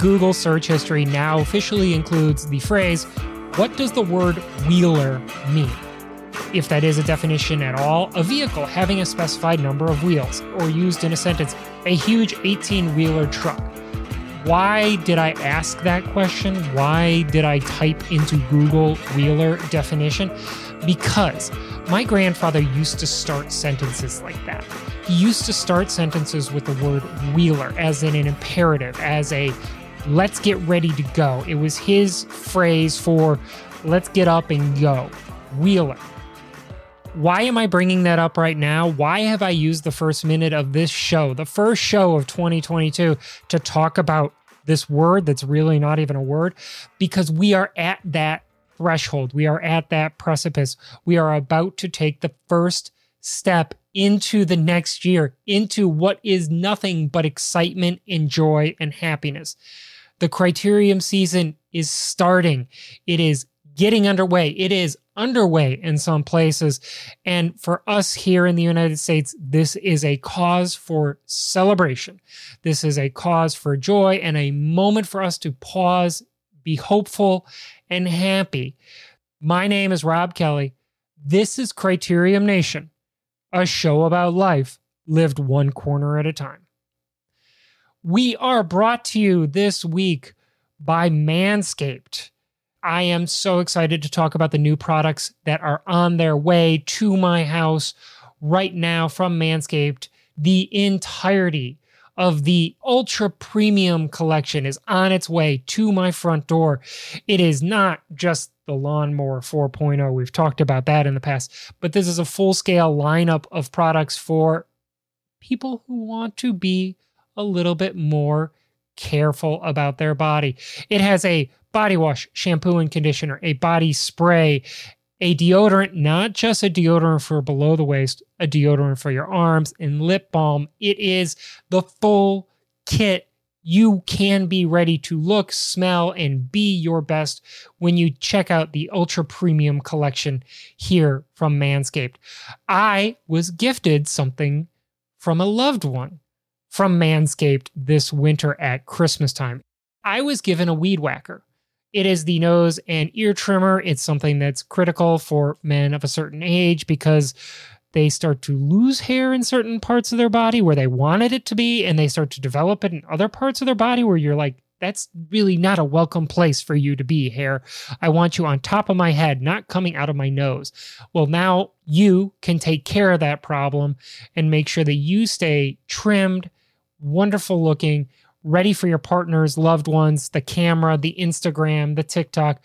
Google search history now officially includes the phrase, What does the word wheeler mean? If that is a definition at all, a vehicle having a specified number of wheels, or used in a sentence, a huge 18 wheeler truck. Why did I ask that question? Why did I type into Google wheeler definition? Because my grandfather used to start sentences like that. He used to start sentences with the word wheeler as in an imperative, as a let's get ready to go. It was his phrase for let's get up and go. Wheeler. Why am I bringing that up right now? Why have I used the first minute of this show, the first show of 2022, to talk about this word that's really not even a word? Because we are at that threshold. We are at that precipice. We are about to take the first step into the next year, into what is nothing but excitement and joy and happiness. The criterium season is starting. It is getting underway. It is underway in some places. And for us here in the United States, this is a cause for celebration. This is a cause for joy and a moment for us to pause, be hopeful, and happy. My name is Rob Kelly. This is Criterium Nation, a show about life lived one corner at a time. We are brought to you this week by Manscaped. I am so excited to talk about the new products that are on their way to my house right now from Manscaped. The entirety of the ultra premium collection is on its way to my front door. It is not just the lawnmower 4.0. We've talked about that in the past, but this is a full scale lineup of products for people who want to be a little bit more careful about their body. It has a body wash, shampoo and conditioner, a body spray, a deodorant, not just a deodorant for below the waist, a deodorant for your arms, and lip balm. It is the full kit. You can be ready to look, smell, and be your best when you check out the ultra premium collection here from Manscaped. I was gifted something from a loved one from Manscaped this winter at Christmas time. I was given a weed whacker. It is the nose and ear trimmer. It's something that's critical for men of a certain age because they start to lose hair in certain parts of their body where they wanted it to be, and they start to develop it in other parts of their body where you're like, that's really not a welcome place for you to be, hair. I want you on top of my head, not coming out of my nose. Well, now you can take care of that problem and make sure that you stay trimmed, wonderful looking, ready for your partners, loved ones, the camera, the Instagram, the TikTok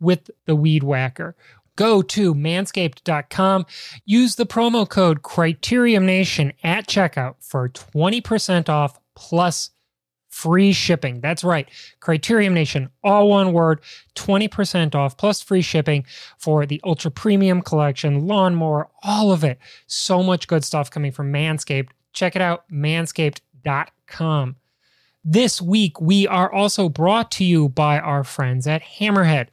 with the Weed Whacker. Go to manscaped.com, use the promo code Criterium Nation at checkout for 20% off plus free shipping. That's right. Criterium Nation, all one word, 20% off plus free shipping for the ultra premium collection, lawnmower, all of it. So much good stuff coming from Manscaped. Check it out, manscaped.com. This week, we are also brought to you by our friends at Hammerhead.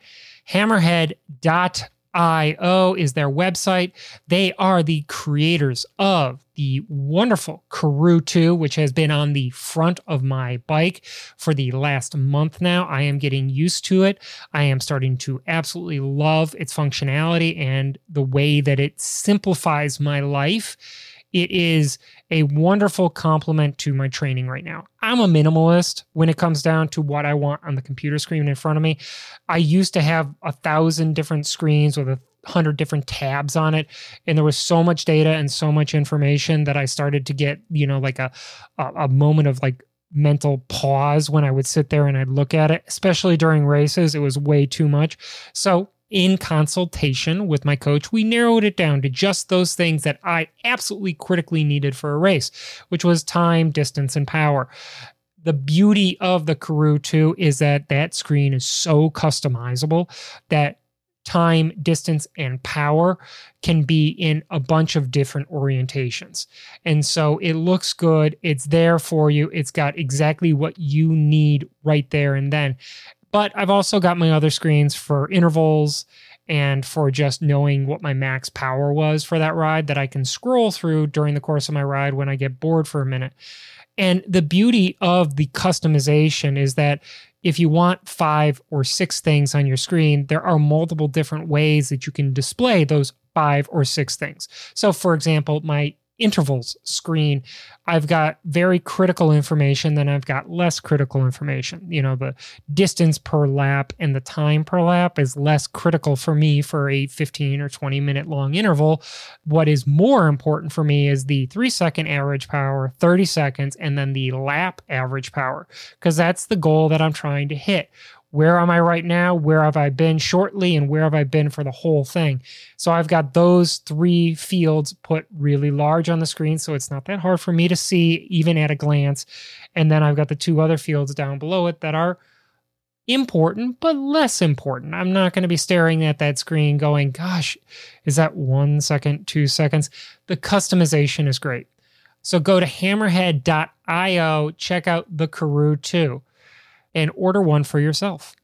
Hammerhead.io is their website. They are the creators of the wonderful Karoo 2, which has been on the front of my bike for the last month now. I am getting used to it. I am starting to absolutely love its functionality and the way that it simplifies my life. It is a wonderful complement to my training right now. I'm a minimalist when it comes down to what I want on the computer screen in front of me. I used to have a thousand different screens with a hundred different tabs on it and there was so much data and so much information that i started to get you know like a a, a moment of like mental pause when i would sit there and i'd look at it especially during races it was way too much so in consultation with my coach, we narrowed it down to just those things that I absolutely critically needed for a race, which was time, distance, and power. The beauty of the Karoo 2 is that that screen is so customizable that time, distance, and power can be in a bunch of different orientations. And so it looks good. It's there for you. It's got exactly what you need right there and then. But I've also got my other screens for intervals and for just knowing what my max power was for that ride that I can scroll through during the course of my ride when I get bored for a minute. And the beauty of the customization is that if you want five or six things on your screen, there are multiple different ways that you can display those five or six things. So, for example, my intervals screen, I've got very critical information, then I've got less critical information. You know, the distance per lap and the time per lap is less critical for me for a 15 or 20 minute long interval. What is more important for me is the three second average power, 30 seconds, and then the lap average power, because that's the goal that I'm trying to hit where am I right now? Where have I been shortly? And where have I been for the whole thing? So I've got those three fields put really large on the screen. So it's not that hard for me to see, even at a glance. And then I've got the two other fields down below it that are important, but less important. I'm not going to be staring at that screen going, gosh, is that one second, two seconds? The customization is great. So go to hammerhead.io, check out the Karoo 2 and order one for yourself.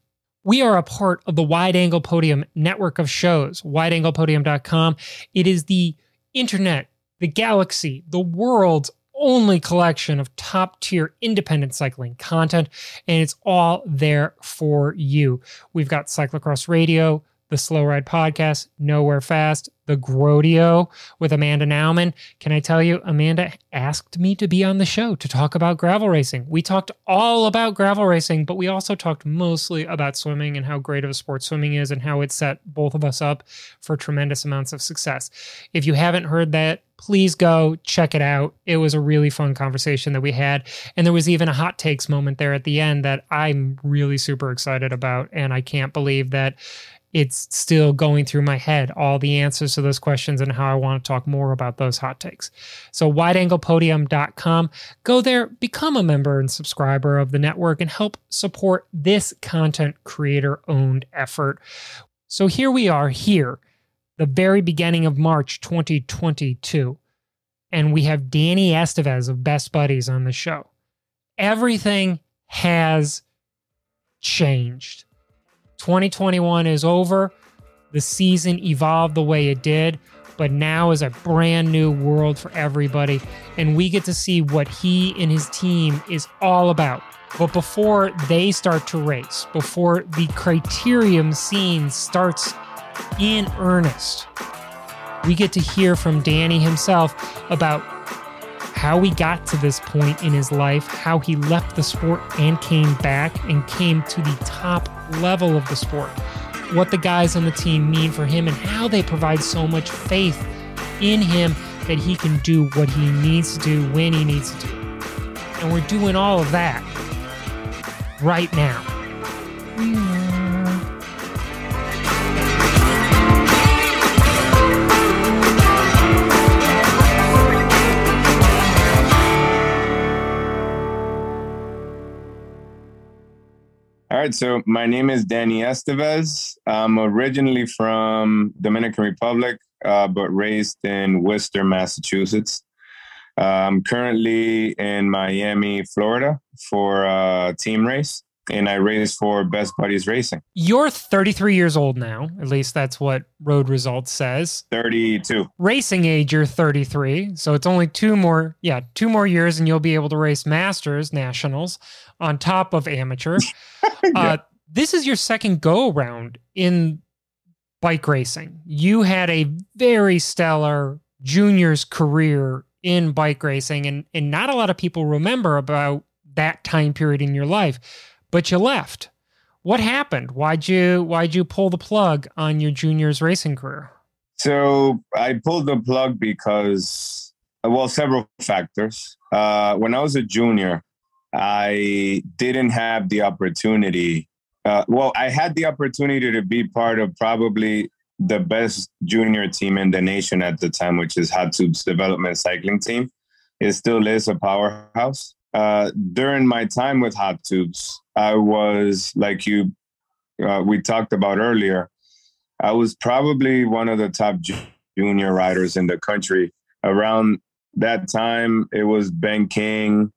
We are a part of the Wide Angle Podium network of shows, wideanglepodium.com. It is the internet, the galaxy, the world's only collection of top tier independent cycling content, and it's all there for you. We've got Cyclocross Radio, the Slow Ride Podcast, Nowhere Fast, The Grodeo with Amanda Nauman. Can I tell you, Amanda asked me to be on the show to talk about gravel racing. We talked all about gravel racing, but we also talked mostly about swimming and how great of a sport swimming is and how it set both of us up for tremendous amounts of success. If you haven't heard that, please go check it out. It was a really fun conversation that we had. And there was even a hot takes moment there at the end that I'm really super excited about. And I can't believe that it's still going through my head all the answers to those questions and how I want to talk more about those hot takes. So, wideanglepodium.com. Go there, become a member and subscriber of the network, and help support this content creator owned effort. So, here we are, here, the very beginning of March 2022, and we have Danny Estevez of Best Buddies on the show. Everything has changed 2021 is over. The season evolved the way it did, but now is a brand new world for everybody. And we get to see what he and his team is all about. But before they start to race, before the criterium scene starts in earnest, we get to hear from Danny himself about how he got to this point in his life, how he left the sport and came back and came to the top level of the sport, what the guys on the team mean for him, and how they provide so much faith in him that he can do what he needs to do when he needs to do. And we're doing all of that right now. All right, so my name is Danny Estevez. I'm originally from Dominican Republic, uh, but raised in Worcester, Massachusetts. Uh, I'm currently in Miami, Florida for a team race and I race for Best Buddies Racing. You're 33 years old now. At least that's what Road Results says. 32. Racing age, you're 33. So it's only two more, yeah, two more years, and you'll be able to race Masters Nationals on top of amateur. yeah. uh, this is your second go around in bike racing. You had a very stellar juniors career in bike racing, and, and not a lot of people remember about that time period in your life but you left. What happened? Why'd you why'd you pull the plug on your juniors racing career? So I pulled the plug because well, several factors. Uh, when I was a junior, I didn't have the opportunity. Uh, well, I had the opportunity to be part of probably the best junior team in the nation at the time, which is Hot Tubes Development Cycling Team. It still is a powerhouse. Uh, during my time with Hot Tubes, I was like you, uh, we talked about earlier. I was probably one of the top junior riders in the country. Around that time, it was Ben King,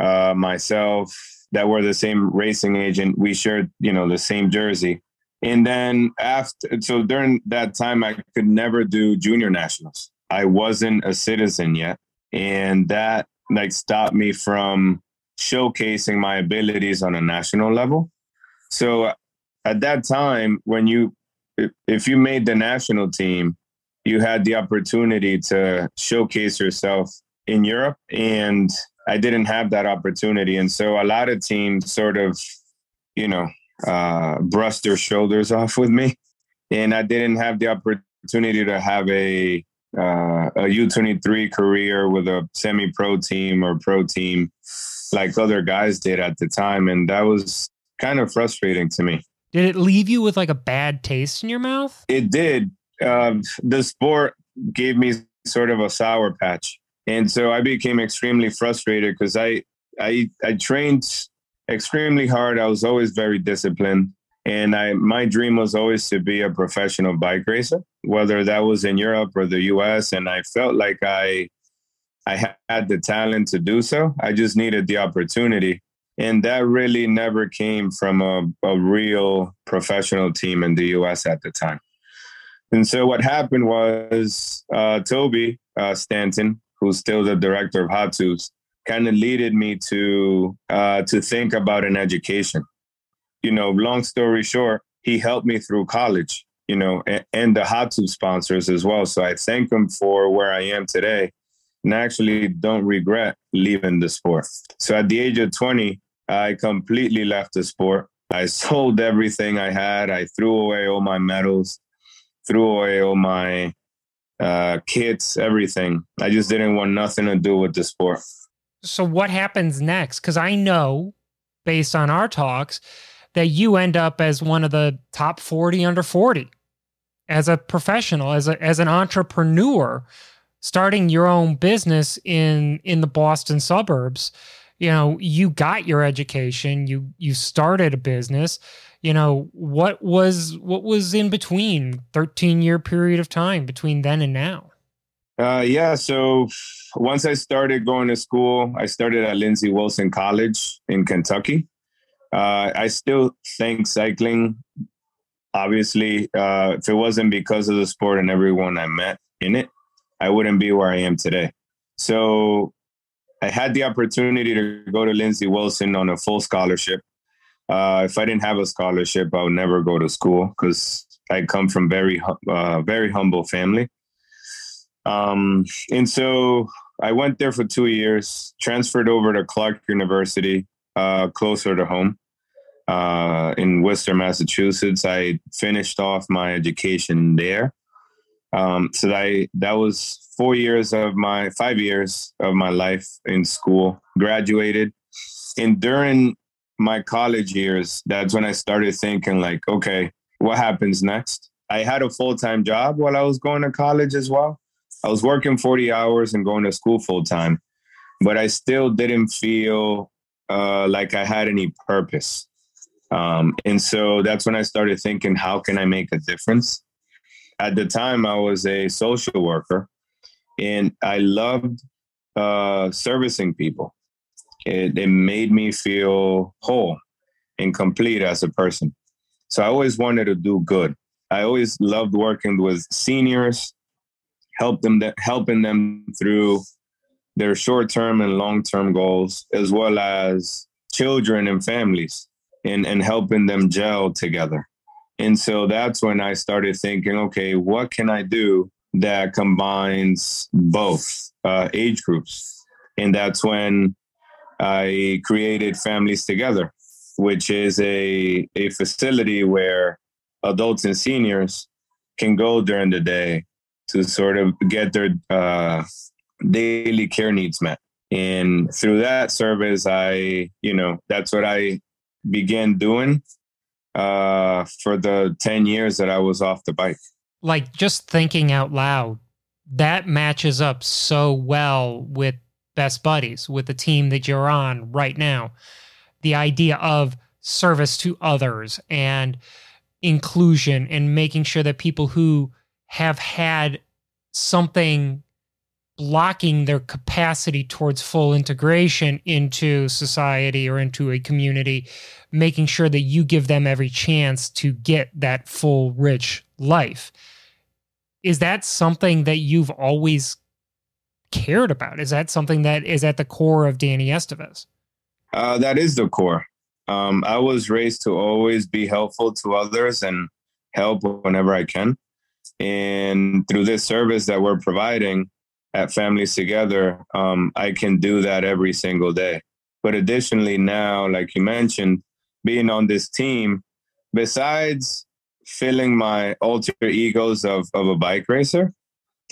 uh, myself, that were the same racing agent. We shared, you know, the same jersey, And then after, so during that time, I could never do junior nationals. I wasn't a citizen yet. And that like stopped me from showcasing my abilities on a national level. So at that time, when you, if you made the national team, you had the opportunity to showcase yourself in Europe. And I didn't have that opportunity. And so a lot of teams sort of, you know, uh, brushed their shoulders off with me. And I didn't have the opportunity to have a uh, a U23 career with a semi pro team or pro team like other guys did at the time. And that was kind of frustrating to me. Did it leave you with like a bad taste in your mouth? It did. Um, the sport gave me sort of a sour patch. And so I became extremely frustrated because I, I, I trained extremely hard. I was always very disciplined. And I, my dream was always to be a professional bike racer, whether that was in Europe or the US. And I felt like I, I had the talent to do so. I just needed the opportunity. And that really never came from a, a real professional team in the US at the time. And so what happened was uh, Toby uh, Stanton, who's still the director of Hot kind of leaded me to uh, to think about an education. You know, long story short, he helped me through college. You know, and, and the Hot Tube sponsors as well. So I thank them for where I am today, and I actually don't regret leaving the sport. So at the age of twenty, I completely left the sport. I sold everything I had. I threw away all my medals, threw away all my uh, kits, everything. I just didn't want nothing to do with the sport. So what happens next? Because I know, based on our talks, that you end up as one of the top 40 under 40 as a professional, as a as an entrepreneur, starting your own business in in the Boston suburbs. You know, you got your education, you you started a business. You know, what was what was in between 13 year period of time between then and now? Uh, yeah. So once I started going to school, I started at Lindsey Wilson College in Kentucky. Uh, I still think cycling, obviously, uh, if it wasn't because of the sport and everyone I met in it, I wouldn't be where I am today. So I had the opportunity to go to Lindsey Wilson on a full scholarship. Uh, if I didn't have a scholarship, I would never go to school because I come from very, uh, very humble family. Um, and so I went there for two years, transferred over to Clark University, uh, closer to home, uh, in Worcester, Massachusetts. I finished off my education there. Um, so I, that was four years of my, five years of my life in school, graduated. And during my college years, that's when I started thinking, like, okay, what happens next? I had a full time job while I was going to college as well. I was working 40 hours and going to school full time, but I still didn't feel uh, like I had any purpose. Um, and so that's when I started thinking, how can I make a difference? At the time, I was a social worker and I loved uh, servicing people. It, it made me feel whole and complete as a person. So I always wanted to do good. I always loved working with seniors help them helping them through their short-term and long-term goals as well as children and families and, and helping them gel together and so that's when i started thinking okay what can i do that combines both uh, age groups and that's when i created families together which is a, a facility where adults and seniors can go during the day to sort of get their uh, daily care needs met. And through that service, I, you know, that's what I began doing uh, for the 10 years that I was off the bike. Like just thinking out loud, that matches up so well with Best Buddies, with the team that you're on right now. The idea of service to others and inclusion and making sure that people who have had something blocking their capacity towards full integration into society or into a community, making sure that you give them every chance to get that full, rich life. Is that something that you've always cared about? Is that something that is at the core of Danny Estevez? Uh, that is the core. Um, I was raised to always be helpful to others and help whenever I can. And through this service that we're providing, at Families Together, um, I can do that every single day. But additionally, now, like you mentioned, being on this team, besides filling my alter egos of, of a bike racer,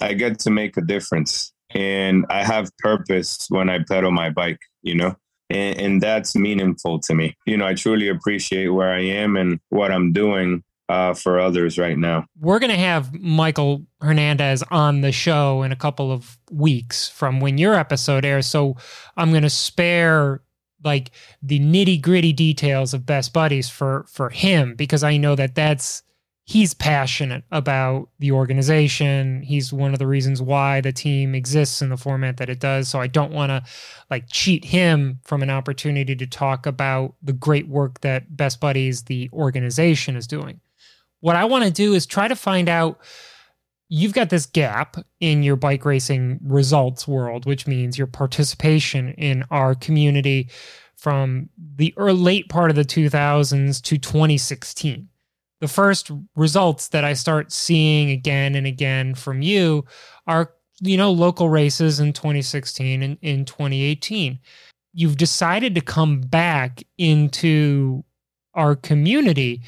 I get to make a difference. And I have purpose when I pedal my bike, you know? And, and that's meaningful to me. You know, I truly appreciate where I am and what I'm doing uh, for others right now. We're going to have Michael Hernandez on the show in a couple of weeks from when your episode airs. So I'm going to spare like the nitty gritty details of best buddies for for him because I know that that's he's passionate about the organization. He's one of the reasons why the team exists in the format that it does. So I don't want to like cheat him from an opportunity to talk about the great work that Best Buddies, the organization, is doing what I want to do is try to find out you've got this gap in your bike racing results world, which means your participation in our community from the late part of the 2000s to 2016. The first results that I start seeing again and again from you are, you know, local races in 2016 and in 2018. You've decided to come back into our community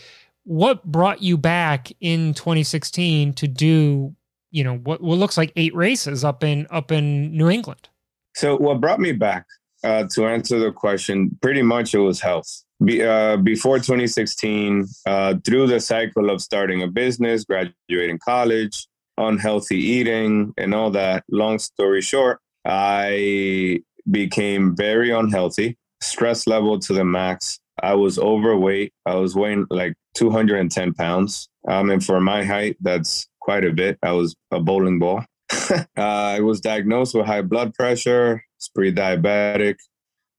what brought you back in 2016 to do you know what, what looks like eight races up in up in new england? So what brought me back uh, to answer the question pretty much it was health. Be, uh, before 2016 uh, through the cycle of starting a business graduating college unhealthy eating and all that long story short i became very unhealthy stress level to the max. I was overweight. I was weighing like 210 pounds. Um, and for my height, that's quite a bit. I was a bowling ball. uh, I was diagnosed with high blood pressure, it's pre-diabetic.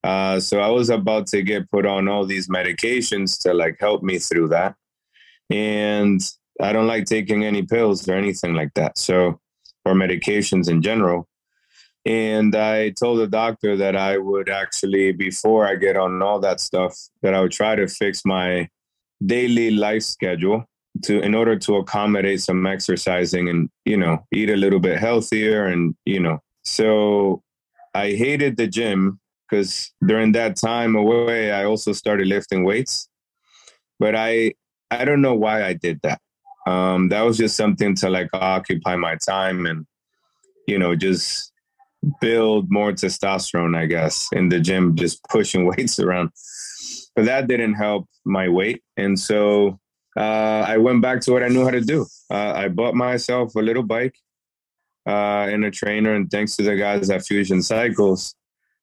Uh, so I was about to get put on all these medications to like help me through that. And I don't like taking any pills or anything like that. So, or medications in general. And I told the doctor that I would actually, before I get on all that stuff, that I would try to fix my daily life schedule to in order to accommodate some exercising and you know eat a little bit healthier and you know. So i hated the gym because during that time away i also started lifting weights. But i i don't know why i did that. Um that was just something to like occupy my time and you know just build more testosterone i guess in the gym just pushing weights around but that didn't help my weight. And so uh, I went back to what I knew how to do. Uh, I bought myself a little bike uh, and a trainer, and thanks to the guys at Fusion Cycles,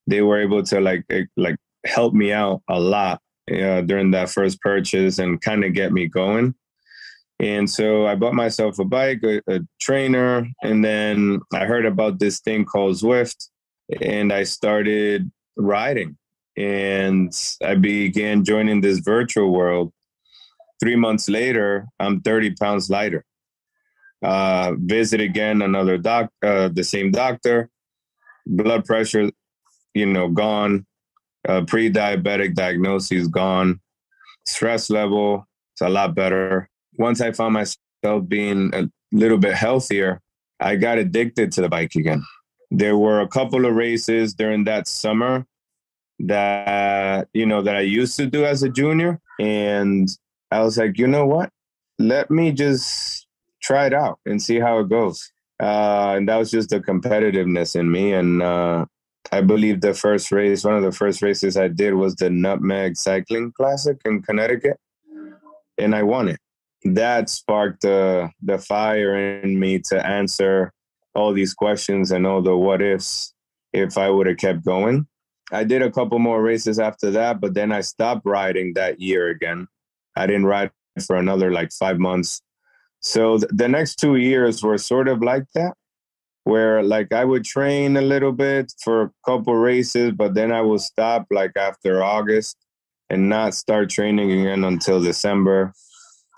they were able to like like help me out a lot uh, during that first purchase and kind of get me going. And so I bought myself a bike, a, a trainer, and then I heard about this thing called Zwift, and I started riding and I began joining this virtual world. Three months later, I'm 30 pounds lighter. Uh, visit again another doc, uh, the same doctor. Blood pressure, you know, gone. Uh, pre-diabetic diagnosis gone. Stress level, it's a lot better. Once I found myself being a little bit healthier, I got addicted to the bike again. There were a couple of races during that summer that you know that I used to do as a junior, and I was like, you know what? Let me just try it out and see how it goes. Uh, and that was just the competitiveness in me. And uh, I believe the first race, one of the first races I did was the Nutmeg Cycling Classic in Connecticut, and I won it. That sparked the the fire in me to answer all these questions and all the what ifs if I would have kept going. I did a couple more races after that, but then I stopped riding that year again. I didn't ride for another like five months. So th- the next two years were sort of like that. where like I would train a little bit for a couple races, but then I would stop like after August and not start training again until December.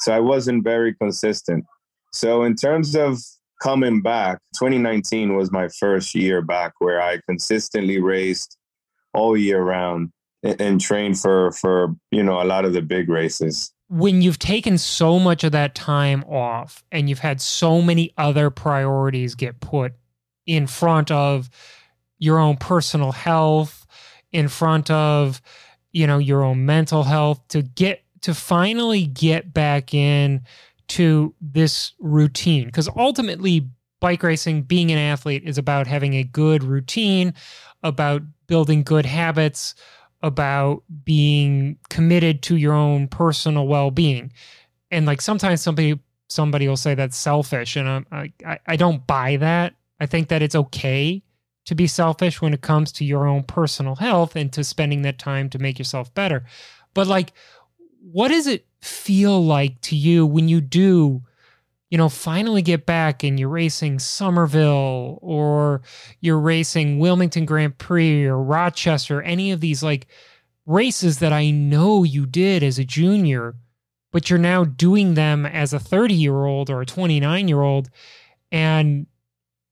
So I wasn't very consistent. So in terms of coming back, 2019 was my first year back where I consistently raced all year round and, and trained for for you know a lot of the big races. When you've taken so much of that time off and you've had so many other priorities get put in front of your own personal health, in front of, you know, your own mental health to get to finally get back in to this routine. Because ultimately bike racing being an athlete is about having a good routine about building good habits about being committed to your own personal well-being. And like sometimes somebody somebody will say that's selfish and I, I i don't buy that. I think that it's okay to be selfish when it comes to your own personal health and to spending that time to make yourself better. But like what does it feel like to you when you do you know, finally get back and you're racing Somerville or you're racing Wilmington Grand Prix or Rochester, any of these like races that I know you did as a junior, but you're now doing them as a 30 year old or a 29 year old. And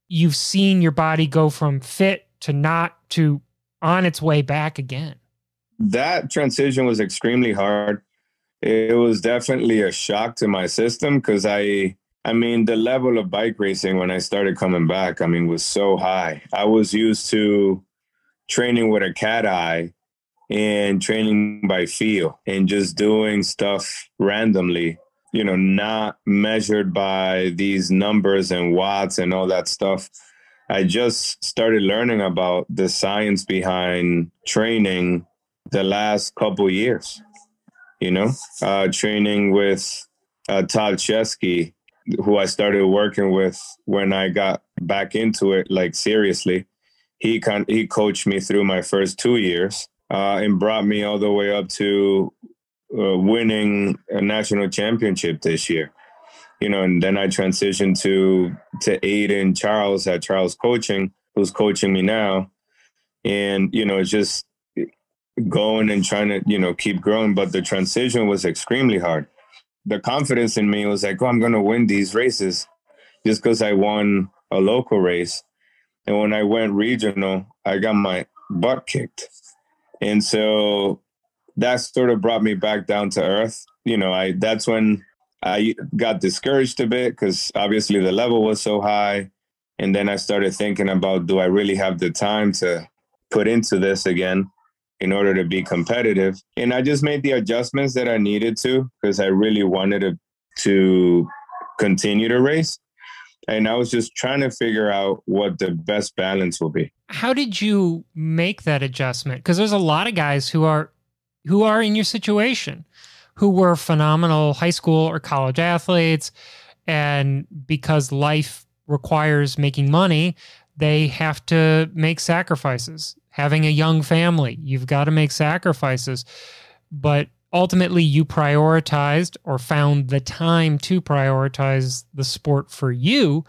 you've seen your body go from fit to not to on its way back again. That transition was extremely hard. It was definitely a shock to my system because I I mean, the level of bike racing when I started coming back, I mean, was so high. I was used to training with a cat eye and training by feel and just doing stuff randomly, you know, not measured by these numbers and watts and all that stuff. I just started learning about the science behind training the last couple years, you know, uh, training with uh, Todd Chesky who I started working with when I got back into it, like seriously. He con- he coached me through my first two years uh, and brought me all the way up to uh, winning a national championship this year. You know, and then I transitioned to to Aiden Charles at Charles Coaching, who's coaching me now, and you know, just going and trying to you know keep growing. But the transition was extremely hard the confidence in me was like, oh, I'm going to win these races just because I won a local race. And when I went regional, I got my butt kicked. And so that sort of brought me back down to earth. You know, I that's when I got discouraged a bit because obviously the level was so high. And then I started thinking about do I really have the time to put into this again? In order to be competitive. And I just made the adjustments that I needed to because I really wanted to, to continue to race. And I was just trying to figure out what the best balance will be. How did you make that adjustment? Because there's a lot of guys who are who are in your situation, who were phenomenal high school or college athletes, and because life requires making money, they have to make sacrifices having a young family. You've got to make sacrifices. But ultimately, you prioritized or found the time to prioritize the sport for you.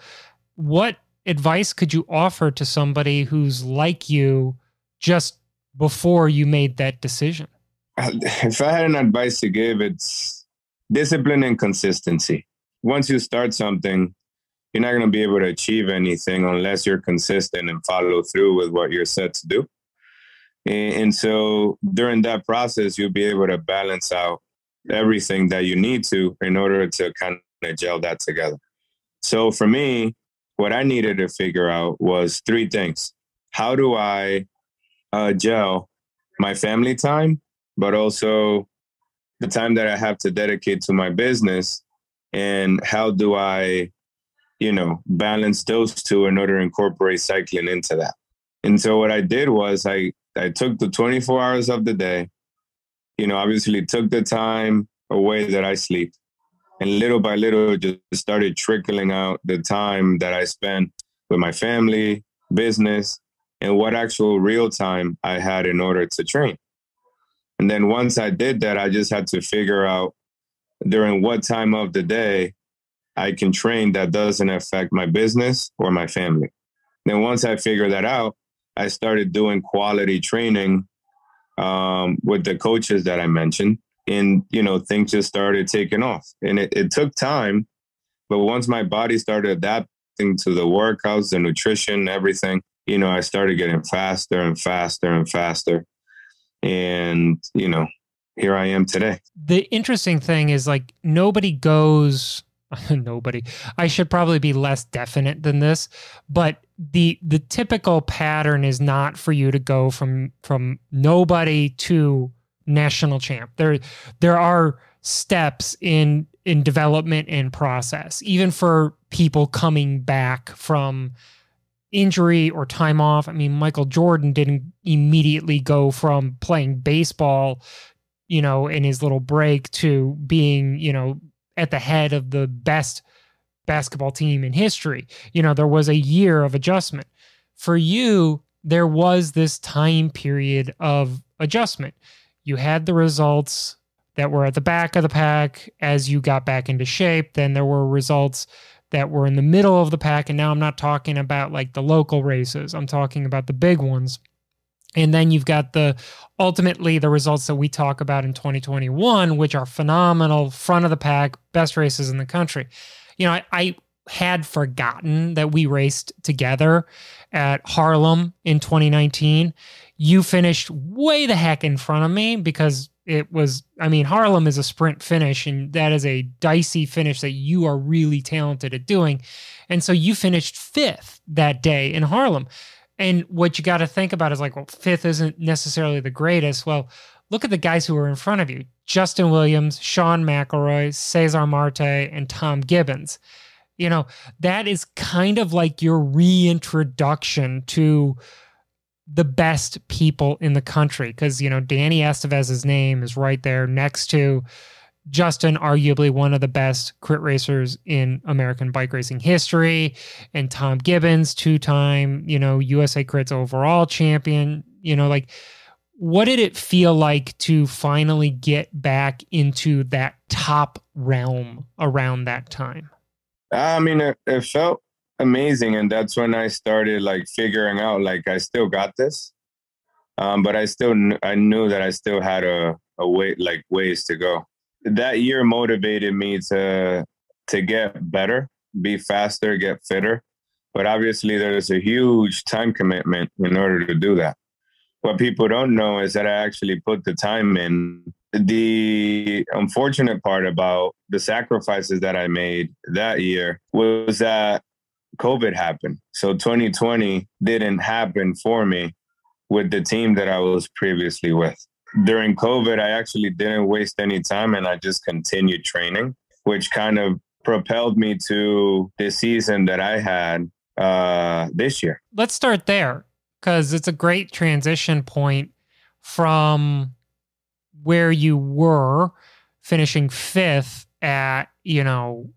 What advice could you offer to somebody who's like you just before you made that decision? If I had an advice to give, it's discipline and consistency. Once you start something, you're not going to be able to achieve anything unless you're consistent and follow through with what you're set to do. And, and so during that process, you'll be able to balance out everything that you need to in order to kind of gel that together. So for me, what I needed to figure out was three things. How do I uh, gel my family time, but also the time that I have to dedicate to my business? And how do I, you know, balance those two in order to incorporate cycling into that? And so what I did was I I took the 24 hours of the day, you know, obviously took the time away that I sleep. And little by little, just started trickling out the time that I spent with my family, business, and what actual real time I had in order to train. And then once I did that, I just had to figure out during what time of the day I can train that doesn't affect my business or my family. Then once I figured that out, I started doing quality training um, with the coaches that I mentioned, and you know things just started taking off. And it, it took time, but once my body started adapting to the workouts, the nutrition, everything, you know, I started getting faster and faster and faster. And you know, here I am today. The interesting thing is like nobody goes nobody. I should probably be less definite than this, but the the typical pattern is not for you to go from from nobody to national champ. There there are steps in in development and process, even for people coming back from injury or time off. I mean, Michael Jordan didn't immediately go from playing baseball, you know, in his little break to being, you know, at the head of the best basketball team in history. You know, there was a year of adjustment. For you, there was this time period of adjustment. You had the results that were at the back of the pack as you got back into shape. Then there were results that were in the middle of the pack. And now I'm not talking about like the local races, I'm talking about the big ones. And then you've got the ultimately the results that we talk about in 2021, which are phenomenal, front of the pack, best races in the country. You know, I, I had forgotten that we raced together at Harlem in 2019. You finished way the heck in front of me because it was, I mean, Harlem is a sprint finish, and that is a dicey finish that you are really talented at doing. And so you finished fifth that day in Harlem. And what you got to think about is like, well, fifth isn't necessarily the greatest. Well, look at the guys who are in front of you Justin Williams, Sean McElroy, Cesar Marte, and Tom Gibbons. You know, that is kind of like your reintroduction to the best people in the country because, you know, Danny Estevez's name is right there next to Justin, arguably one of the best crit racers in American bike racing history, and Tom Gibbons, two time, you know, USA Crits overall champion. You know, like, what did it feel like to finally get back into that top realm around that time? I mean, it, it felt amazing. And that's when I started like figuring out, like, I still got this. Um, but I still, kn- I knew that I still had a, a way, like ways to go that year motivated me to to get better, be faster, get fitter. But obviously, there's a huge time commitment in order to do that. What people don't know is that I actually put the time in. The unfortunate part about the sacrifices that I made that year was that COVID happened. So 2020 didn't happen for me with the team that I was previously with during COVID, I actually didn't waste any time and I just continued training, which kind of propelled me to the season that I had uh, this year. Let's start there because it's a great transition point from where you were finishing fifth at, you know,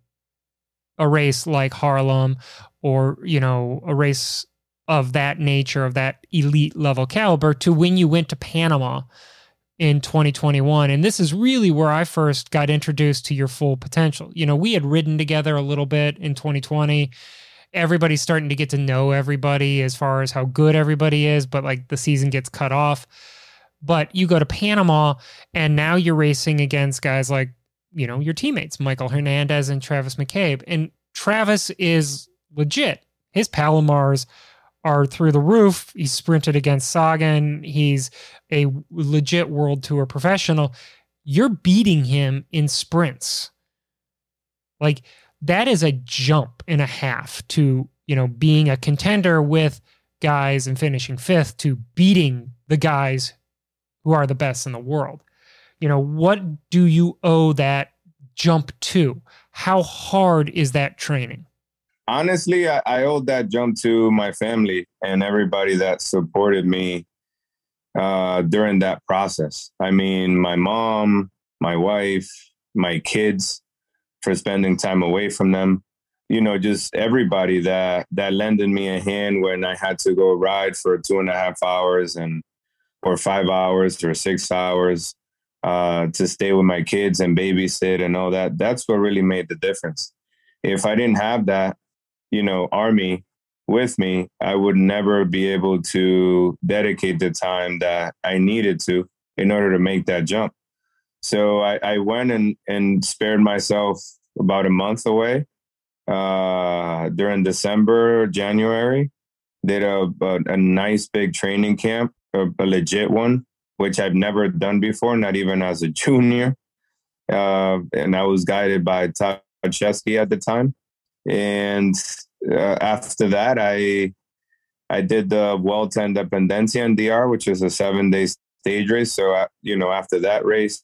a race like Harlem or, you know, a race of that nature, of that elite level caliber, to when you went to Panama in 2021 and this is really where I first got introduced to your full potential. You know, we had ridden together a little bit in 2020. Everybody's starting to get to know everybody as far as how good everybody is, but like the season gets cut off. But you go to Panama and now you're racing against guys like, you know, your teammates, Michael Hernandez and Travis McCabe. And Travis is legit. His Palomars are through the roof. He's sprinted against Sagan. He's a legit world tour professional. You're beating him in sprints. Like that is a jump and a half to, you know, being a contender with guys and finishing fifth to beating the guys who are the best in the world. You know, what do you owe that jump to? How hard is that training? Honestly, I, I owe that jump to my family and everybody that supported me uh, during that process. I mean, my mom, my wife, my kids for spending time away from them. You know, just everybody that that lended me a hand when I had to go ride for two and a half hours and or five hours or six hours uh, to stay with my kids and babysit and all that. That's what really made the difference. If I didn't have that, you know, army with me, I would never be able to dedicate the time that I needed to in order to make that jump. So I, I went and, and spared myself about a month away uh, during December, January. Did a, a, a nice big training camp, a, a, legit one, which I've never done before, not even as a junior. Uh, and I was guided by Todd Chesky at the time. And uh, after that, I I did the Vuelta Independencia in DR, which is a seven day stage race. So, uh, you know, after that race,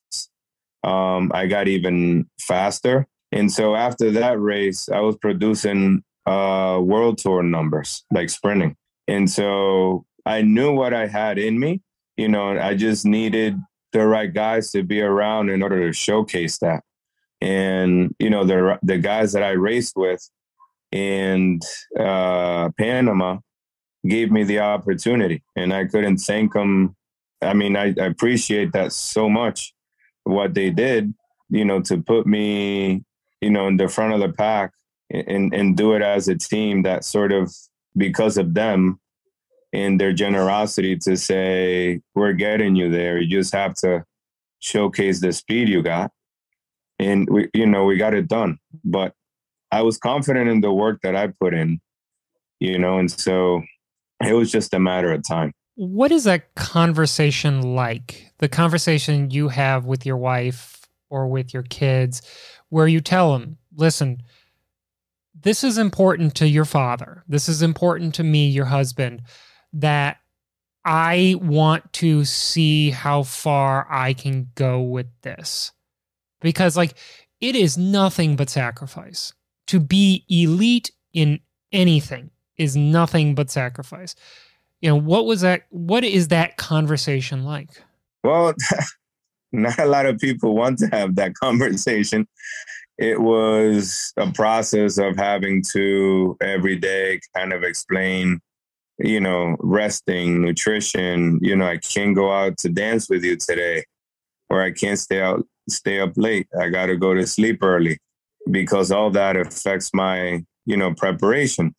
um, I got even faster. And so after that race, I was producing uh, world tour numbers, like sprinting. And so I knew what I had in me. You know, I just needed the right guys to be around in order to showcase that. And, you know, the, the guys that I raced with, and uh, Panama gave me the opportunity, and I couldn't thank them. I mean, I, I appreciate that so much. What they did, you know, to put me, you know, in the front of the pack and and do it as a team. That sort of because of them and their generosity to say, "We're getting you there. You just have to showcase the speed you got." And we, you know, we got it done. But I was confident in the work that I put in, you know, and so it was just a matter of time. What is that conversation like? The conversation you have with your wife or with your kids, where you tell them, listen, this is important to your father. This is important to me, your husband, that I want to see how far I can go with this. Because, like, it is nothing but sacrifice to be elite in anything is nothing but sacrifice. You know, what was that? What is that conversation like? Well, not a lot of people want to have that conversation. It was a process of having to every day kind of explain, you know, resting, nutrition. You know, I can't go out to dance with you today, or I can't stay out, stay up late. I got to go to sleep early because all that affects my, you know, preparation.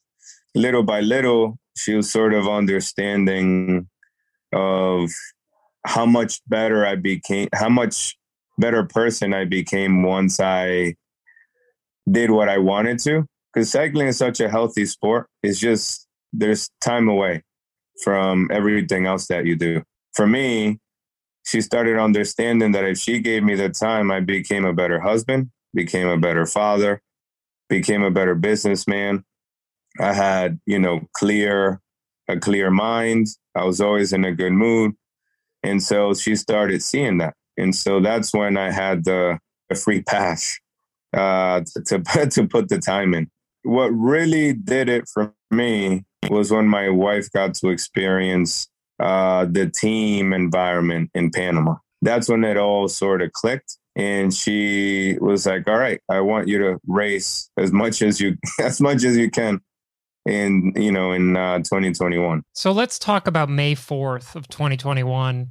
Little by little, she was sort of understanding of how much better I became, how much better person I became once I did what I wanted to. Because cycling is such a healthy sport. It's just there's time away from everything else that you do. For me, she started understanding that if she gave me the time, I became a better husband, became a better father, became a better businessman. I had, you know, clear, a clear mind. I was always in a good mood. And so she started seeing that. And so that's when I had the, the free pass uh, to, to, to put the time in. What really did it for me was when my wife got to experience uh, the team environment in Panama. That's when it all sort of clicked and she was like, "All right, I want you to race as much as you as much as you can." In you know in uh, 2021. So let's talk about May 4th of 2021.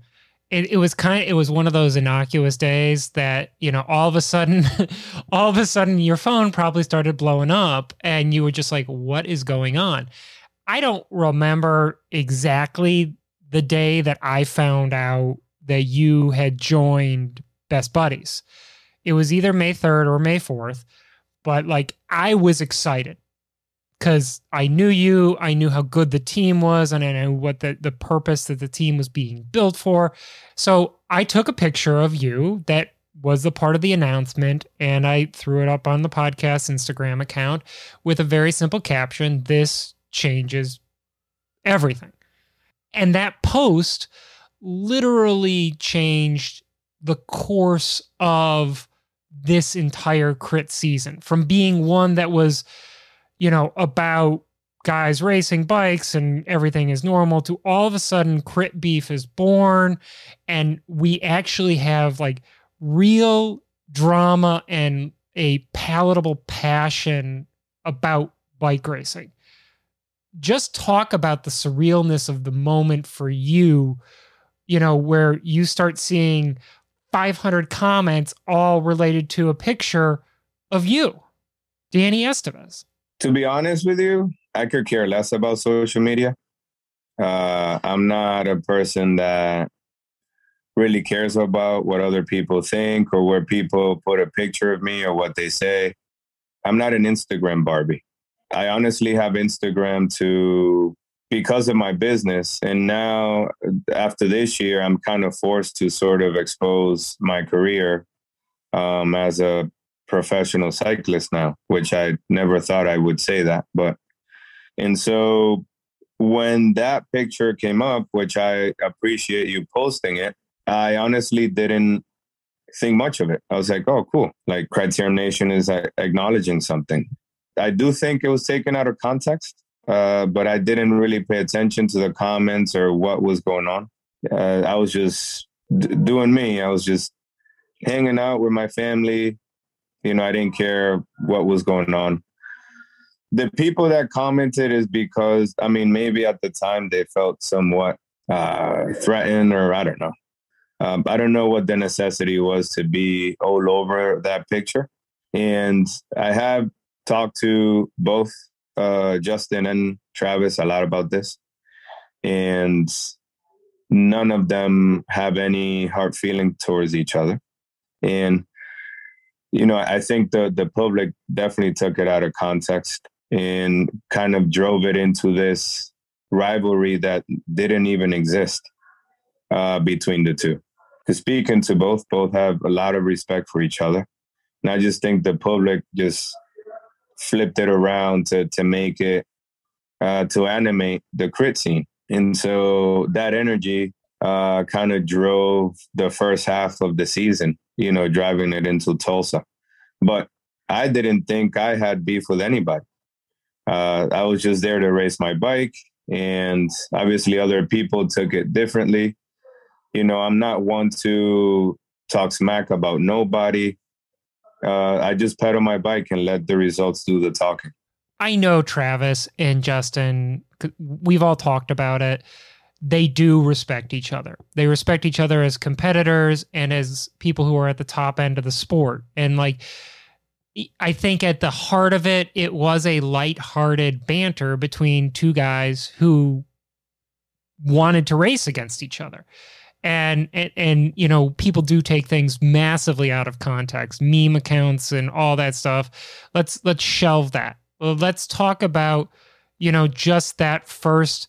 It, it was kind of it was one of those innocuous days that you know all of a sudden all of a sudden your phone probably started blowing up and you were just like what is going on i don't remember exactly the day that i found out that you had joined best buddies. It was either May 3rd or May 4th, but like I was excited because I knew you, I knew how good the team was, and I knew what the, the purpose that the team was being built for. So I took a picture of you that was the part of the announcement, and I threw it up on the podcast Instagram account with a very simple caption This changes everything. And that post literally changed the course of this entire crit season from being one that was, you know, about guys racing bikes and everything is normal to all of a sudden crit beef is born and we actually have like real drama and a palatable passion about bike racing. Just talk about the surrealness of the moment for you, you know, where you start seeing 500 comments all related to a picture of you, Danny Estevez. To be honest with you, I could care less about social media. Uh, I'm not a person that really cares about what other people think or where people put a picture of me or what they say. I'm not an Instagram Barbie. I honestly have Instagram to because of my business. And now, after this year, I'm kind of forced to sort of expose my career um, as a professional cyclist now, which I never thought I would say that. But, and so when that picture came up, which I appreciate you posting it, I honestly didn't think much of it. I was like, oh, cool. Like Criterium Nation is uh, acknowledging something. I do think it was taken out of context, uh, but I didn't really pay attention to the comments or what was going on. Uh, I was just d- doing me. I was just hanging out with my family. You know, I didn't care what was going on. The people that commented is because, I mean, maybe at the time they felt somewhat uh, threatened or I don't know. Um, I don't know what the necessity was to be all over that picture. And I have talked to both uh, Justin and Travis a lot about this. And none of them have any hard feeling towards each other. And, you know, I think the, the public definitely took it out of context and kind of drove it into this rivalry that didn't even exist uh, between the two to speaking to both, both have a lot of respect for each other. And I just think the public just flipped it around to to make it uh, to animate the crit scene. And so that energy uh, kind of drove the first half of the season, you know, driving it into Tulsa. But I didn't think I had beef with anybody. Uh, I was just there to race my bike. And obviously, other people took it differently. You know, I'm not one to talk smack about nobody. Uh, I just pedal my bike and let the results do the talking. I know Travis and Justin, we've all talked about it. They do respect each other. They respect each other as competitors and as people who are at the top end of the sport. And like, I think at the heart of it, it was a light-hearted banter between two guys who wanted to race against each other and, and and you know people do take things massively out of context meme accounts and all that stuff. Let's let's shelve that. Let's talk about you know just that first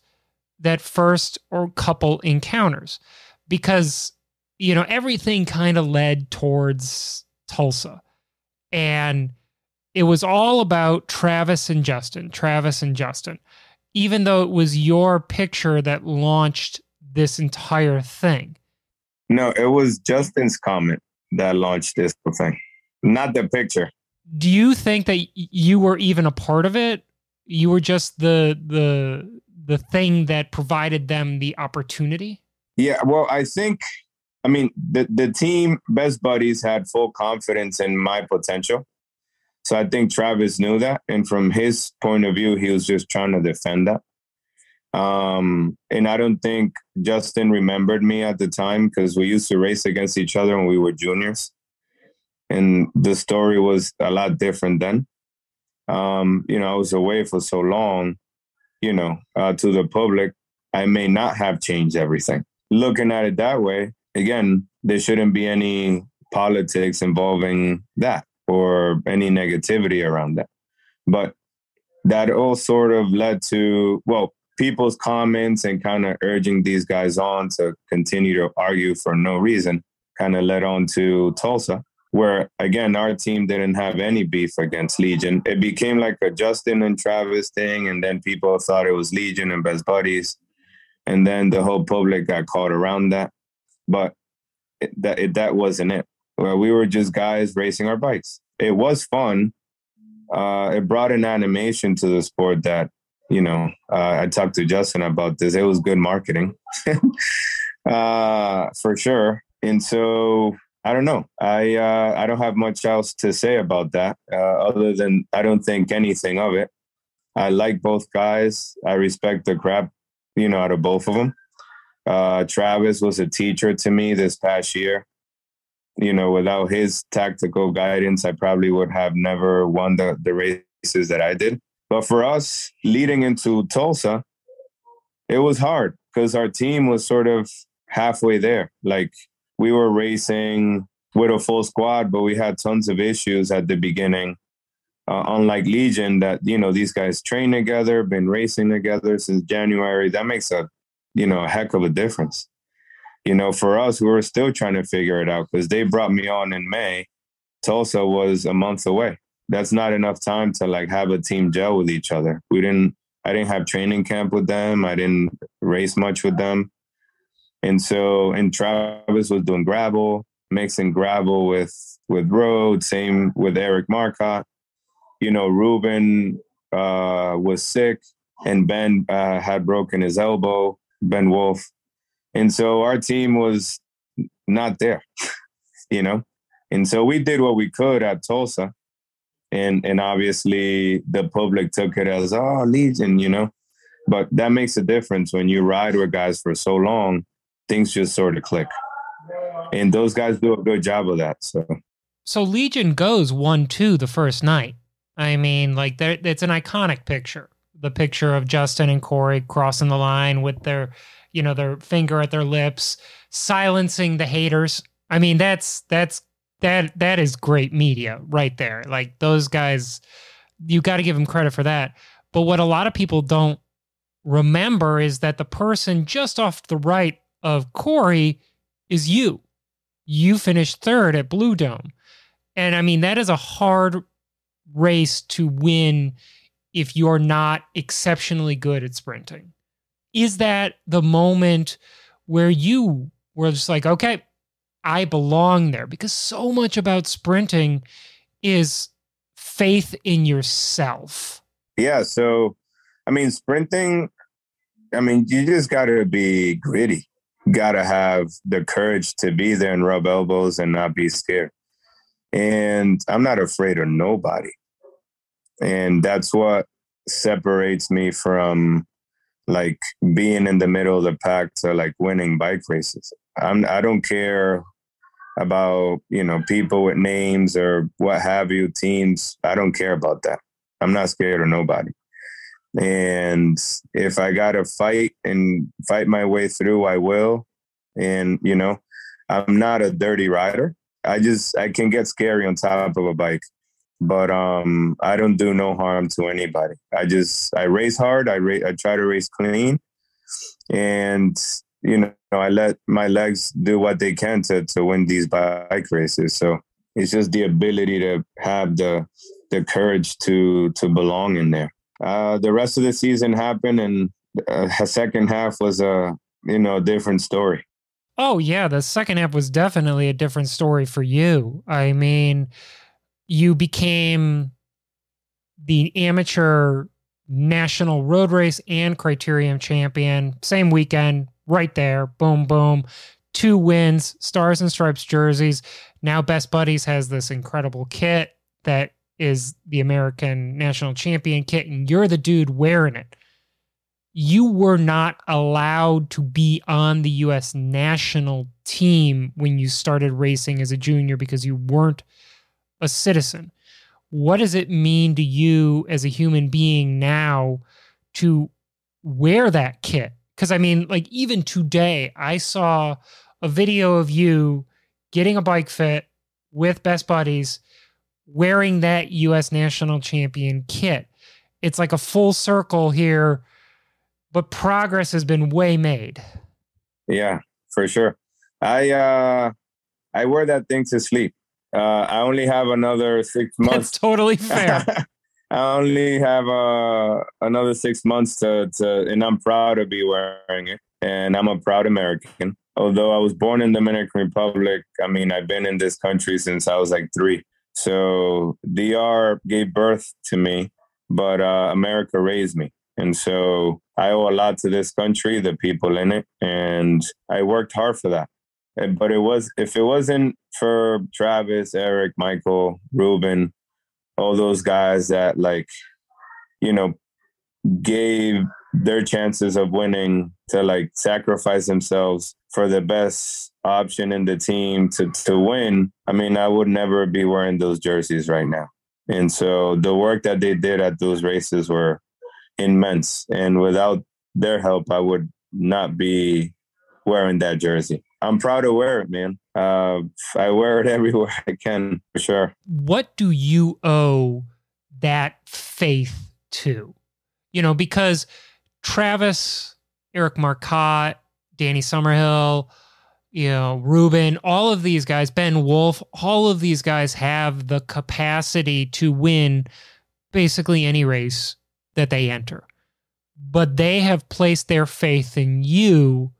that first or couple encounters. Because you know everything kind of led towards Tulsa. And it was all about Travis and Justin Travis and Justin. Even though it was your picture that launched this entire thing? No, it was Justin's comment that launched this thing, not the picture. Do you think that you were even a part of it? You were just the the the thing that provided them the opportunity? Yeah, well, I think I mean the the team best buddies had full confidence in my potential. So I think Travis knew that and from his point of view he was just trying to defend that. Um, and I don't think Justin remembered me at the time because we used to race against each other when we were juniors. And the story was a lot different then. Um, you know, I was away for so long, you know, uh, to the public, I may not have changed everything. Looking at it that way, again, there shouldn't be any politics involving that or any negativity around that. But that all sort of led to, well, people's comments and kind of urging these guys on to continue to argue for no reason kind of led on to Tulsa, where again, our team didn't have any beef against Legion. It became like a Justin and Travis thing, and then people thought it was Legion and Best Buddies. And then the whole public got caught around that. But it, that, it, that wasn't it. Where we were just guys racing our bikes. It was fun. Uh, it brought an animation to the sport that you know, uh, I talked to Justin about this. It was good marketing, uh, for sure. And so I don't know. I uh, I don't have much else to say about that, uh, other than I don't think anything of it. I like both guys. I respect the crap, you know, out of both of them. Uh, Travis was a teacher to me this past year. You know, without his tactical guidance, I probably would have never won the the races that I did But for us, leading into Tulsa, it was hard because our team was sort of halfway there. Like we were racing with a full squad, but we had tons of issues at the beginning. Uh, unlike Legion, that you know these guys train together, been racing together since January. That makes a you know a heck of a difference. You know, for us, we were still trying to figure it out because they brought me on in May. Tulsa was a month away. That's not enough time to like have a team gel with each other. We didn't. I didn't have training camp with them. I didn't race much with them. And so, and Travis was doing gravel, mixing gravel with with road. Same with Eric Marcotte. You know, Ruben uh, was sick, and Ben uh, had broken his elbow. Ben Wolfe, and so our team was not there. you know, and so we did what we could at Tulsa, and and obviously the public took it as oh Legion, you know, but that makes a difference when you ride with guys for so long things just sort of click. And those guys do a good job of that. So, so Legion goes one two the first night. I mean, like that it's an iconic picture. The picture of Justin and Cory crossing the line with their, you know, their finger at their lips, silencing the haters. I mean, that's that's that that is great media right there. Like those guys, you got to give them credit for that. But what a lot of people don't remember is that the person just off the right of Cory is you. You finished third at Blue Dome. And I mean, that is a hard race to win if you're not exceptionally good at sprinting. Is that the moment where you were just like, okay, I belong there? Because so much about sprinting is faith in yourself. Yeah. So, I mean, sprinting, I mean, you just got to be gritty gotta have the courage to be there and rub elbows and not be scared. And I'm not afraid of nobody. And that's what separates me from like being in the middle of the pack to like winning bike races. I'm I don't care about, you know, people with names or what have you, teams. I don't care about that. I'm not scared of nobody. And if I got to fight and fight my way through, I will. And, you know, I'm not a dirty rider. I just, I can get scary on top of a bike, but um, I don't do no harm to anybody. I just, I race hard. I, ra- I try to race clean. And, you know, I let my legs do what they can to, to win these bike races. So it's just the ability to have the, the courage to, to belong in there uh, the rest of the season happened, and uh, the second half was a you know different story. Oh yeah, the second half was definitely a different story for you. I mean, you became the amateur national road race and criterium champion same weekend right there boom boom two wins stars and stripes jerseys now best buddies has this incredible kit that is the American national champion kit and you're the dude wearing it. You were not allowed to be on the US national team when you started racing as a junior because you weren't a citizen. What does it mean to you as a human being now to wear that kit? Because I mean, like, even today, I saw a video of you getting a bike fit with Best Buddies wearing that US national champion kit. It's like a full circle here, but progress has been way made. Yeah, for sure. I uh I wear that thing to sleep. Uh I only have another 6 months. That's totally fair. I only have uh another 6 months to to and I'm proud to be wearing it and I'm a proud American. Although I was born in the Dominican Republic, I mean, I've been in this country since I was like 3. So DR gave birth to me, but uh, America raised me. And so I owe a lot to this country, the people in it, and I worked hard for that. But it was if it wasn't for Travis, Eric, Michael, Ruben, all those guys that like, you know, gave their chances of winning to like sacrifice themselves for the best option in the team to to win, I mean, I would never be wearing those jerseys right now. And so the work that they did at those races were immense. And without their help, I would not be wearing that jersey. I'm proud to wear it, man. Uh, I wear it everywhere I can for sure. What do you owe that faith to? You know, because Travis, Eric Marcotte, Danny Summerhill, you know, Ruben, all of these guys, Ben Wolfe, all of these guys have the capacity to win basically any race that they enter. But they have placed their faith in you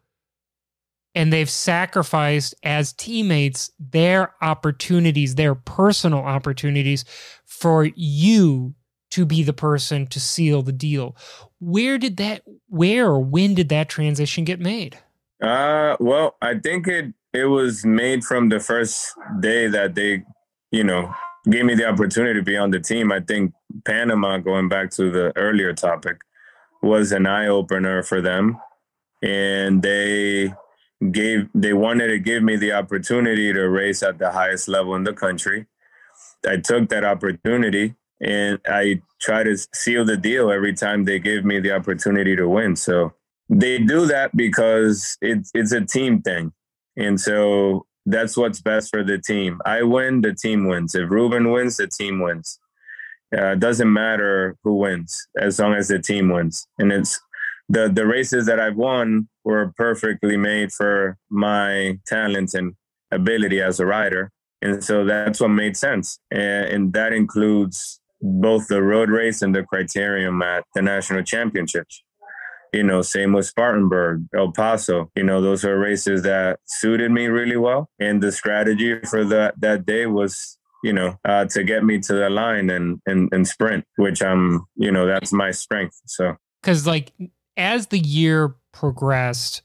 and they've sacrificed as teammates their opportunities, their personal opportunities for you to be the person to seal the deal. Where did that, where or when did that transition get made? Uh, well, I think it it was made from the first day that they, you know, gave me the opportunity to be on the team. I think Panama, going back to the earlier topic, was an eye opener for them, and they gave they wanted to give me the opportunity to race at the highest level in the country. I took that opportunity and I try to seal the deal every time they give me the opportunity to win. So they do that because it's it's a team thing, and so that's what's best for the team. I win, the team wins. If Ruben wins, the team wins. Uh, doesn't matter who wins as long as the team wins. And it's the the races that I've won were perfectly made for my talent and ability as a rider, and so that's what made sense. And, and that includes both the road race and the criterium at the national championships you know, same with Spartanburg, El Paso. You know, those are races that suited me really well. And the strategy for that that day was, you know, uh, to get me to the line and, and and sprint, which I'm, you know, that's my strength. So because like as the year progressed,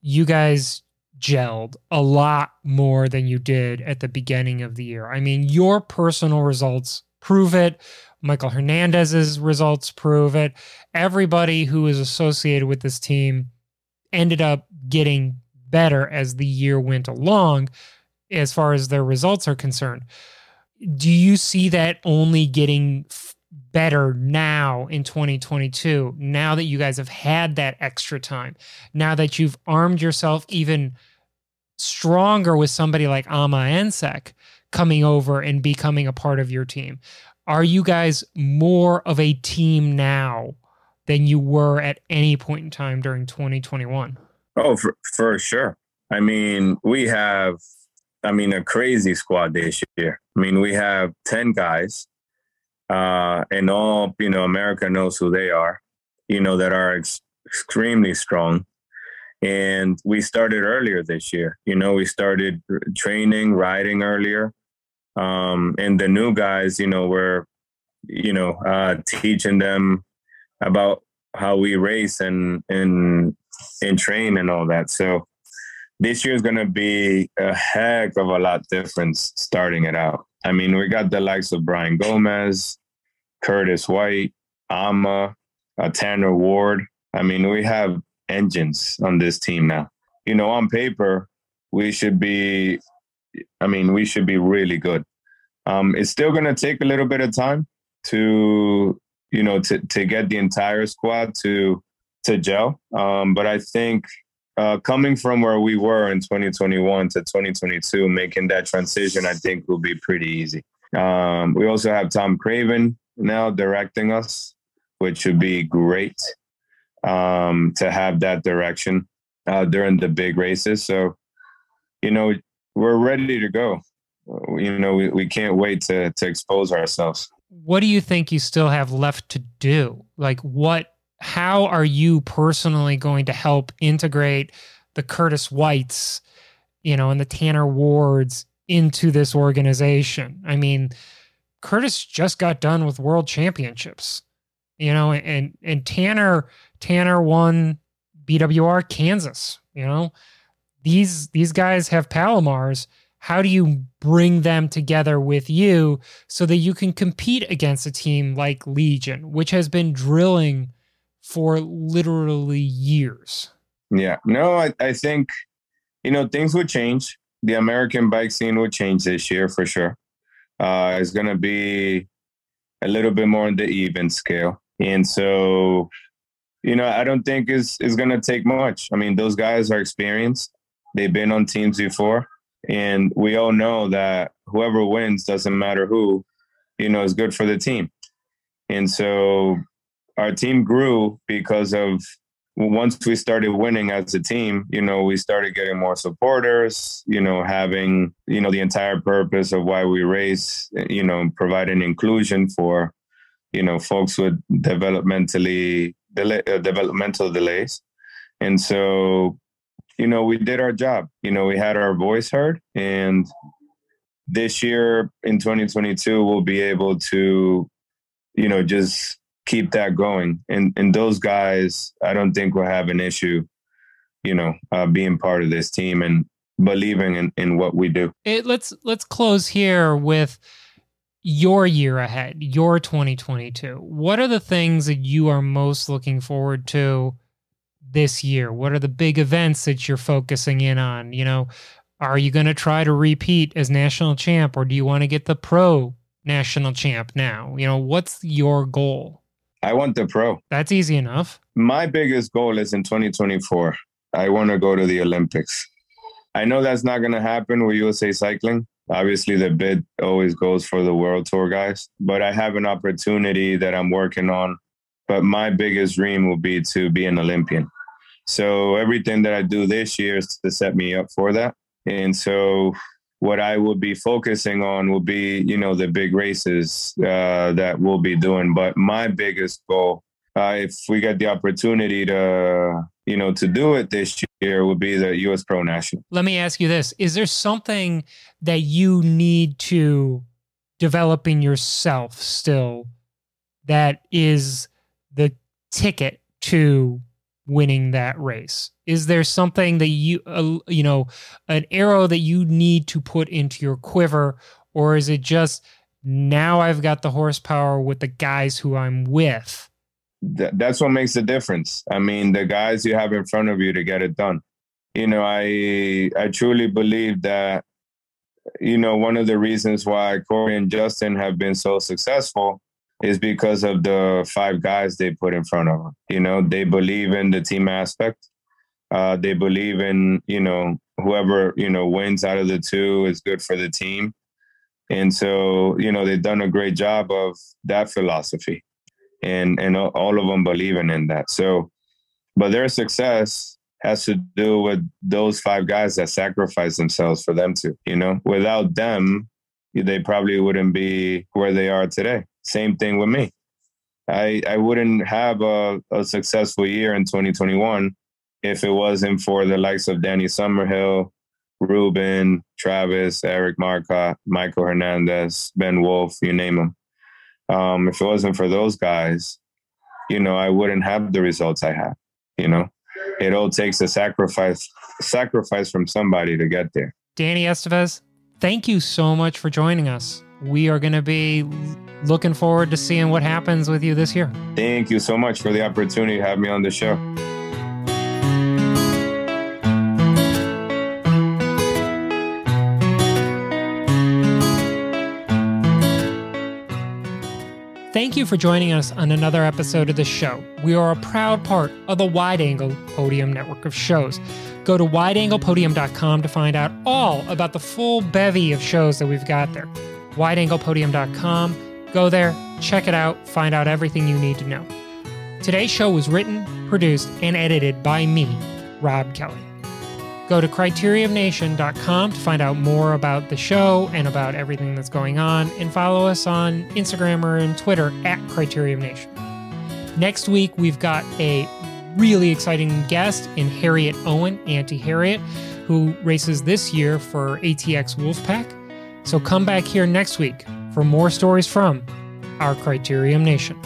you guys gelled a lot more than you did at the beginning of the year. I mean, your personal results prove it. Michael Hernandez's results prove it. Everybody who is associated with this team ended up getting better as the year went along as far as their results are concerned. Do you see that only getting better now in 2022, now that you guys have had that extra time, now that you've armed yourself even stronger with somebody like Ama Nsek coming over and becoming a part of your team? are you guys more of a team now than you were at any point in time during 2021? Oh, for, for sure. I mean, we have, I mean, a crazy squad this year. I mean, we have 10 guys, uh, and all, you know, America knows who they are, you know, that are ex- extremely strong. And we started earlier this year. You know, we started training, riding earlier. Um, and the new guys, you know, we're, you know, uh, teaching them about how we race and and and train and all that. So this year is going to be a heck of a lot different starting it out. I mean, we got the likes of Bryan Gomez, Curtis White, Ama, uh, Tanner Ward. I mean, we have engines on this team now. You know, on paper, we should be I mean, we should be really good. Um, it's still going to take a little bit of time to, you know, to to get the entire squad to to gel. Um, but I think uh, coming from where we were in 2021 to 2022, making that transition, I think will be pretty easy. Um, we also have Tom Craven now directing us, which should be great um, to have that direction uh, during the big races. So, you know, we're ready to go. You know, we, we can't wait to to expose ourselves. What do you think you still have left to do? Like, what? How are you personally going to help integrate the Curtis Whites, you know, and the Tanner Wards into this organization? I mean, Curtis just got done with World Championships, you know, and and Tanner Tanner won BWR Kansas, you know these these guys have palmarès. How do you bring them together with you so that you can compete against a team like Legion, which has been drilling for literally years? Yeah, no, I, I think you know things would change. The American bike scene would change this year for sure. Uh, it's going to be a little bit more on the even scale. And so, you know, I don't think it's, it's going to take much. I mean, those guys are experienced. They've been on teams before. And we all know that whoever wins, doesn't matter who, you know, is good for the team. And so our team grew because of once we started winning as a team, you know, we started getting more supporters, you know, having, you know, the entire purpose of why we race, you know, providing inclusion for, you know, folks with developmentally delay, uh, developmental delays. And so, you know, we did our job. You know, we had our voice heard and this year in 2022 we'll be able to you know just keep that going. And and those guys, I don't think will have an issue, you know, uh, being part of this team and believing in, in what we do. It, let's let's close here with your year ahead, your 2022. What are the things that you are most looking forward to this year? What are the big events that you're focusing in on? You know, are you going to try to repeat as national champ or do you want to get the pro national champ now? You know, what's your goal? I want the pro. That's easy enough. My biggest goal is in 2024. I want to go to the Olympics. I know that's not going to happen with USA Cycling. Obviously, the bid always goes for the World Tour guys, but I have an opportunity that I'm working on. But my biggest dream will be to be an Olympian. So everything that I do this year is to set me up for that. And so what I will be focusing on will be, you know, the big races uh, that we'll be doing. But my biggest goal, uh, if we get the opportunity to, you know, to do it this year, would be the U.S. Pro National. Let me ask you this: Is there something that you need to develop in yourself still that is the ticket to winning that race? Is there something that you, uh, you know, an arrow that you need to put into your quiver, or is it just now I've got the horsepower with the guys who I'm with? that's what makes the difference. I mean, the guys you have in front of you to get it done. You know, I I truly believe that you know one of the reasons why Cory and Justin have been so successful is because of the five guys they put in front of them. You know, they believe in the team aspect. Uh, they believe in you know whoever you know wins out of the two is good for the team, and so you know they've done a great job of that philosophy, and and all of them believing in that. So, but their success has to do with those five guys that sacrifice themselves for them to. You know, without them, they probably wouldn't be where they are today. Same thing with me. I I wouldn't have a, a successful year in 2021 if it wasn't for the likes of Danny Summerhill, Ruben, Travis, Eric Marcotte, Michael Hernandez, Ben Wolfe, you name them. Um, if it wasn't for those guys, you know, I wouldn't have the results I have. You know, it all takes a sacrifice, sacrifice from somebody to get there. Danny Estevez, thank you so much for joining us. We are going to be looking forward to seeing what happens with you this year. Thank you so much for the opportunity to have me on the show. Thank you for joining us on another episode of the show. We are a proud part of the Wide Angle Podium network of shows. Go to wideanglepodium.com to find out all about the full bevy of shows that we've got there. Wideanglepodium.com. Go there, check it out, find out everything you need to know. Today's show was written, produced, and edited by me, Rob Kelly. Go to criteriumnation.com to find out more about the show and about everything that's going on, and follow us on Instagram or on Twitter at Criterium Nation. Next week, we've got a really exciting guest in Harriet Owen, Auntie Harriet, who races this year for ATX Wolfpack. So come back here next week for more stories from our Criterium Nation.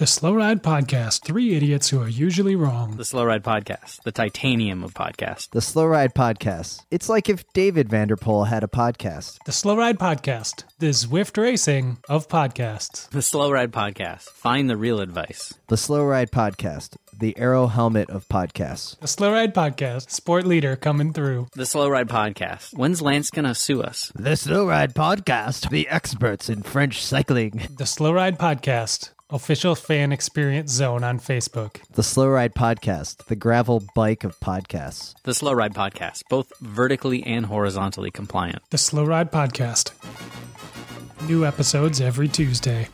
The Slow Ride Podcast. Three idiots who are usually wrong. The Slow Ride Podcast, the titanium of podcasts. The Slow Ride Podcast. It's like if David Vanderpool had a podcast. The Slow Ride Podcast. The Zwift Racing of podcasts. The Slow Ride Podcast. Find the real advice. The Slow Ride Podcast. The aero helmet of podcasts. The Slow Ride Podcast, sport leader coming through. The Slow Ride Podcast. When's Lance gonna sue us? The Slow Ride Podcast, the experts in French cycling. The Slow Ride Podcast, official fan experience zone on Facebook. The Slow Ride Podcast, the gravel bike of podcasts. The Slow Ride Podcast, both vertically and horizontally compliant. The Slow Ride Podcast. New episodes every Tuesday.